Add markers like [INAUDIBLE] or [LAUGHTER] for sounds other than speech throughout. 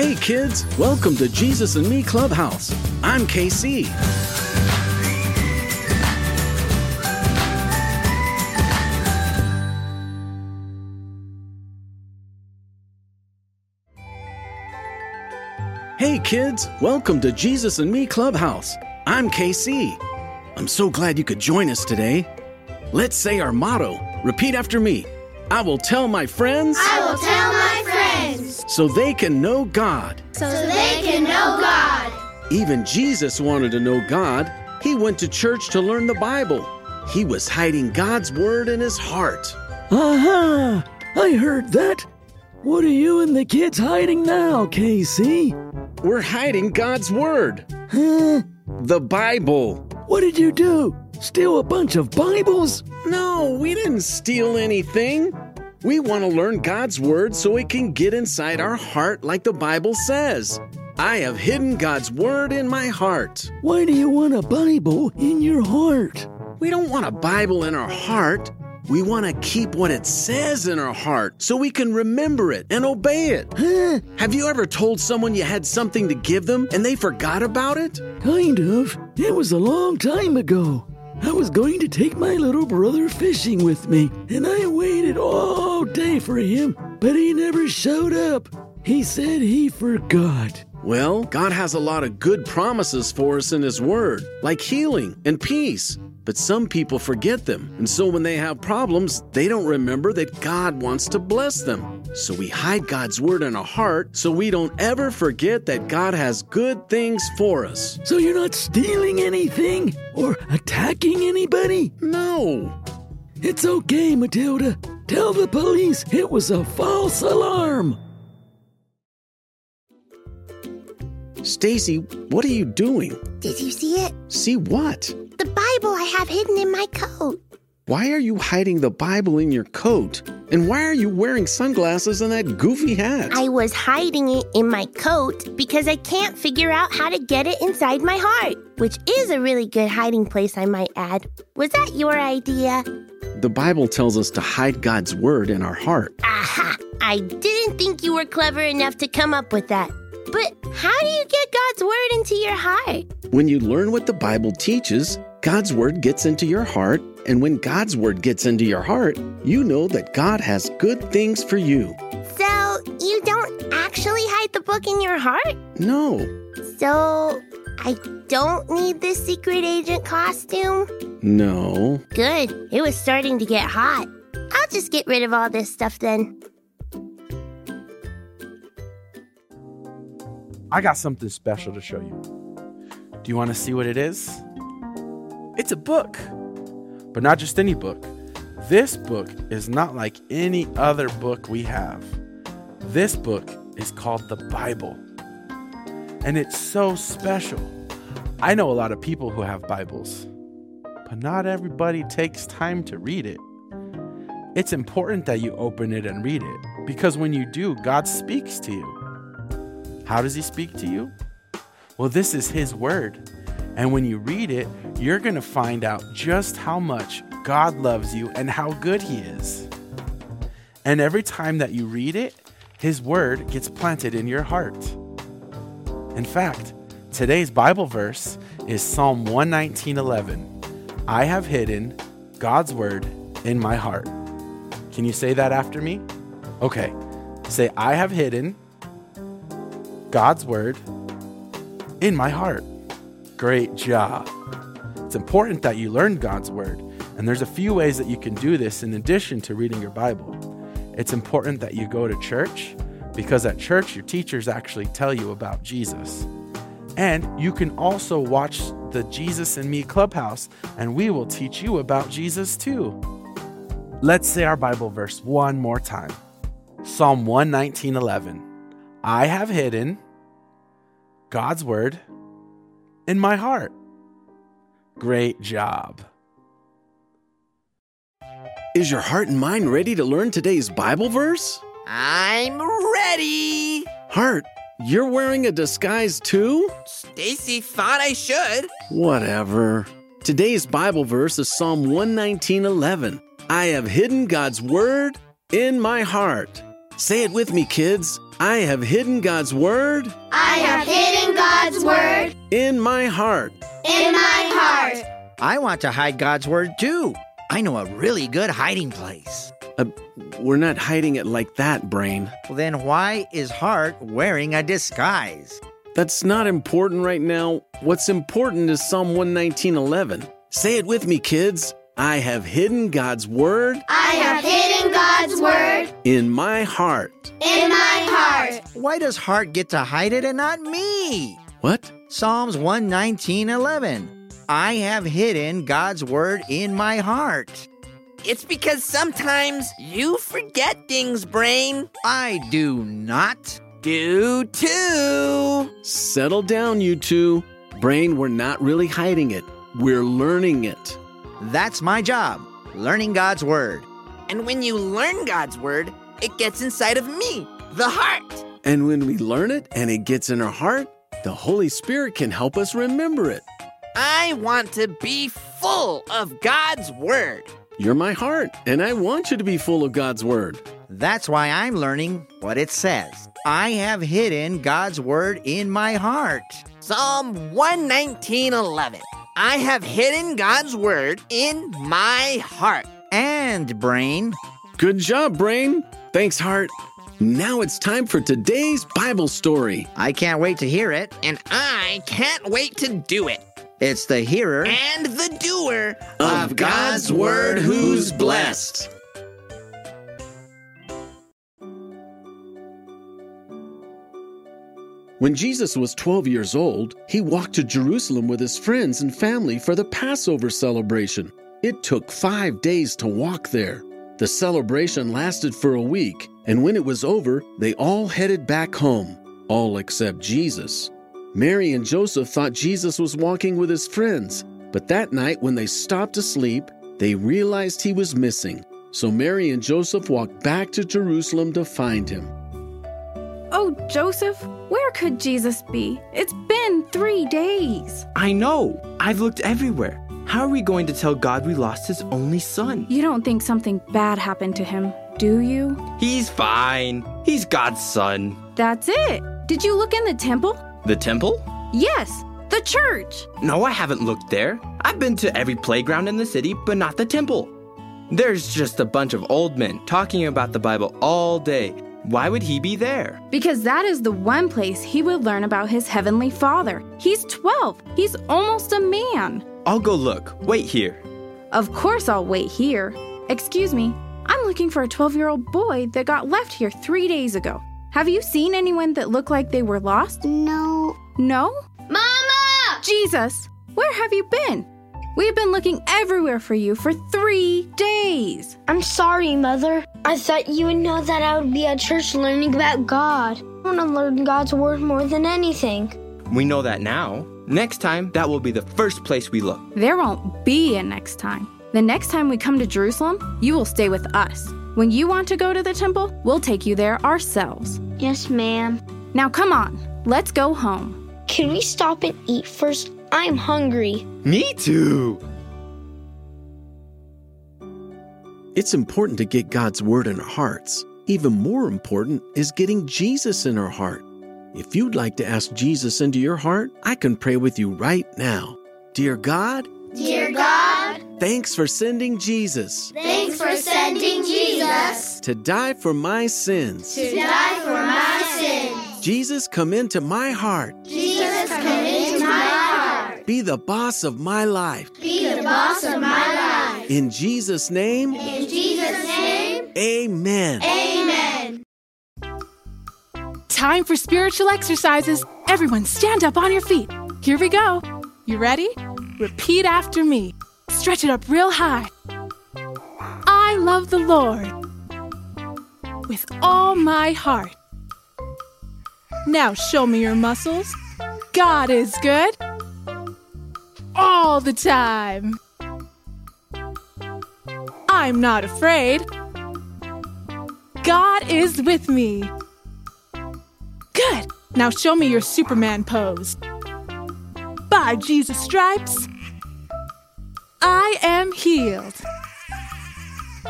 Hey kids, welcome to Jesus and Me Clubhouse. I'm KC. Hey kids, welcome to Jesus and Me Clubhouse. I'm KC. I'm so glad you could join us today. Let's say our motto. Repeat after me. I will tell my friends I will tell my so they can know God. so they can know God. Even Jesus wanted to know God. He went to church to learn the Bible. He was hiding God's word in his heart. Aha! I heard that. What are you and the kids hiding now, Casey? We're hiding God's word, Huh? the Bible. What did you do? Steal a bunch of Bibles? No, we didn't steal anything. We want to learn God's word so it can get inside our heart like the Bible says. I have hidden God's word in my heart. Why do you want a Bible in your heart? We don't want a Bible in our heart. We want to keep what it says in our heart so we can remember it and obey it. Huh? Have you ever told someone you had something to give them and they forgot about it? Kind of. It was a long time ago. I was going to take my little brother fishing with me, and I waited all day for him, but he never showed up. He said he forgot. Well, God has a lot of good promises for us in His Word, like healing and peace. But some people forget them, and so when they have problems, they don't remember that God wants to bless them. So we hide God's Word in our heart so we don't ever forget that God has good things for us. So you're not stealing anything or attacking anybody? No, It's okay, Matilda. Tell the police it was a false alarm. Stacy, what are you doing? Did you see it? See what? The Bible I have hidden in my coat. Why are you hiding the Bible in your coat? And why are you wearing sunglasses and that goofy hat? I was hiding it in my coat because I can't figure out how to get it inside my heart, which is a really good hiding place, I might add. Was that your idea? The Bible tells us to hide God's word in our heart. Aha! I didn't think you were clever enough to come up with that. But how do you get God's word into your heart? When you learn what the Bible teaches, God's word gets into your heart, and when God's word gets into your heart, you know that God has good things for you. So, you don't actually hide the book in your heart? No, So, I don't need this secret agent costume? no. Good. It was starting to get hot. I'll just get rid of all this stuff then. I got something special to show you. Do you want to see what it is? It's a book, but not just any book. This book is not like any other book we have. This book is called the Bible, and it's so special. I know a lot of people who have Bibles, but not everybody takes time to read it. It's important that you open it and read it because when you do, God speaks to you. How does he speak to you? Well, this is his word. And when you read it, you're going to find out just how much God loves you and how good he is. And every time that you read it, his word gets planted in your heart. In fact, today's Bible verse is Psalm 119:11. I have hidden God's word in my heart. Can you say that after me? Okay. Say I have hidden God's word in my heart. Great job. It's important that you learn God's word, and there's a few ways that you can do this in addition to reading your Bible. It's important that you go to church because at church, your teachers actually tell you about Jesus. And you can also watch the Jesus and Me Clubhouse, and we will teach you about Jesus too. Let's say our Bible verse one more time Psalm 119:11. I have hidden God's word in my heart. Great job. Is your heart and mind ready to learn today's Bible verse? I'm ready. Heart, you're wearing a disguise too? Stacy thought I should. Whatever. Today's Bible verse is Psalm 119:11. I have hidden God's word in my heart. Say it with me, kids. I have hidden God's word I have hidden God's word in my heart. in my heart. I want to hide God's word too. I know a really good hiding place. Uh, we're not hiding it like that, Brain. Well, then why is Heart wearing a disguise? That's not important right now. What's important is Psalm 119:11. Say it with me, kids. I have hidden God's word I have hidden God's word in my heart. in my heart. Why does heart get to hide it and not me? What? Psalms 119:11. I have hidden God's word in my heart. It's because sometimes you forget things, Brain. I do not. Do too. Settle down, you two. Brain, we're not really hiding it. We're learning it. That's my job, learning God's word. And when you learn God's word, it gets inside of me, the heart. And when we learn it and it gets in our heart, the Holy Spirit can help us remember it. I want to be full of God's word. You're my heart, and I want you to be full of God's word. That's why I'm learning what it says. I have hidden God's word in my heart. Psalm 119:11. I have hidden God's word in my heart. And brain, Good job, Brain. Thanks, Heart. Now it's time for today's Bible story. I can't wait to hear it. And I can't wait to do it. It's the hearer. And the doer Of God's word who's blessed. When Jesus was 12 years old, he walked to Jerusalem with his friends and family for the Passover celebration. It took five days to walk there. The celebration lasted for a week, and when it was over, they all headed back home, all except Jesus. Mary and Joseph thought Jesus was walking with his friends, but that night when they stopped to sleep, they realized he was missing. So Mary and Joseph walked back to Jerusalem to find him. Oh, Joseph, where could Jesus be? It's been three days. I know. I've looked everywhere. How are we going to tell God we lost his only son? You don't think something bad happened to him, do you? He's fine. He's God's son. That's it. Did you look in the temple? The temple? Yes, the church. No, I haven't looked there. I've been to every playground in the city, but not the temple. There's just a bunch of old men talking about the Bible all day. Why would he be there? Because that is the one place he would learn about his heavenly father. He's 12. He's almost a man. I'll go look. Wait here. Of course, I'll wait here. Excuse me, I'm looking for a 12 year old boy that got left here three days ago. Have you seen anyone that looked like they were lost? No. No? Mama! Jesus, where have you been? We've been looking everywhere for you for three days. I'm sorry, Mother. I thought you would know that I would be at church learning about God. I want to learn God's Word more than anything. We know that now. Next time, that will be the first place we look. There won't be a next time. The next time we come to Jerusalem, you will stay with us. When you want to go to the temple, we'll take you there ourselves. Yes, ma'am. Now come on, let's go home. Can we stop and eat first? I'm hungry. Me too. It's important to get God's word in our hearts. Even more important is getting Jesus in our heart. If you'd like to ask Jesus into your heart, I can pray with you right now. Dear God, Dear God, thanks for sending Jesus thanks for sending Jesus to die for my sins. to die for my sins. Jesus, come into my heart. Jesus, come into my heart. Be the boss of my life. Be the boss of my life. In Jesus' name, In Jesus' name, amen. amen. Time for spiritual exercises. Everyone stand up on your feet. Here we go. You ready? Repeat after me. Stretch it up real high. I love the Lord with all my heart. Now show me your muscles. God is good all the time. I'm not afraid. God is with me. Good. Now show me your Superman pose. By Jesus' stripes, I am healed.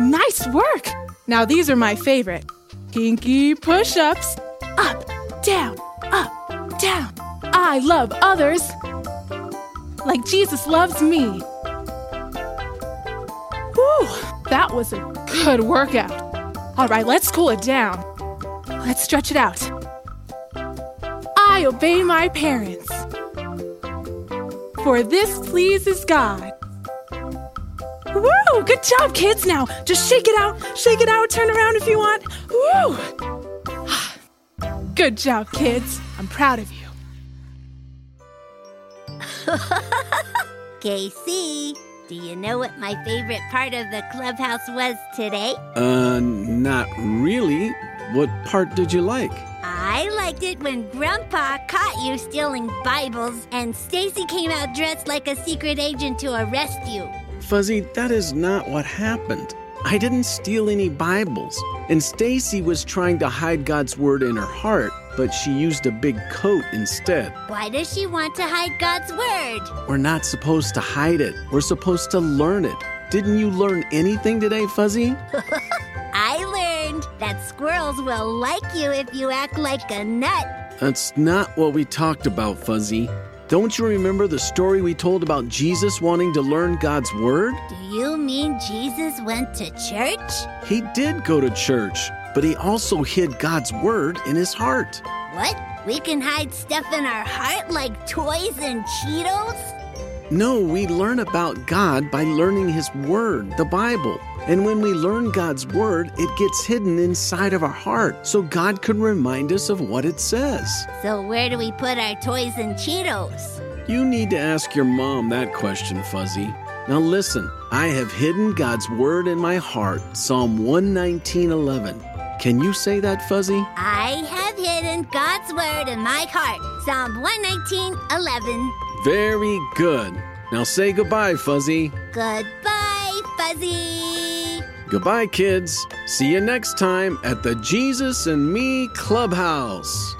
Nice work. Now these are my favorite. Kinky push ups. Up, down, up, down. I love others like Jesus loves me. Whew, that was a good workout. All right, let's cool it down. Let's stretch it out. I obey my parents, for this pleases God. Woo! Good job, kids. Now, just shake it out, shake it out, turn around if you want. Woo! Good job, kids. I'm proud of you. [LAUGHS] Casey, do you know what my favorite part of the clubhouse was today? Uh, not really. What part did you like? I liked it when Grandpa caught you stealing Bibles and Stacy came out dressed like a secret agent to arrest you. Fuzzy, that is not what happened. I didn't steal any Bibles, and Stacy was trying to hide God's word in her heart, but she used a big coat instead. Why does she want to hide God's word? We're not supposed to hide it. We're supposed to learn it. Didn't you learn anything today, Fuzzy? [LAUGHS] I learned that squirrels will like you if you act like a nut. That's not what we talked about, Fuzzy. Don't you remember the story we told about Jesus wanting to learn God's Word? Do you mean Jesus went to church? He did go to church, but he also hid God's Word in his heart. What? We can hide stuff in our heart like toys and Cheetos? No, we learn about God by learning His Word, the Bible. And when we learn God's Word, it gets hidden inside of our heart so God can remind us of what it says. So, where do we put our toys and Cheetos? You need to ask your mom that question, Fuzzy. Now listen, I have hidden God's Word in my heart, Psalm 119:11. Can you say that, Fuzzy? I have hidden God's word in my heart. Psalm 119:11. Very good. Now say goodbye, Fuzzy. Goodbye, Fuzzy. Goodbye, kids. See you next time at the Jesus and Me Clubhouse.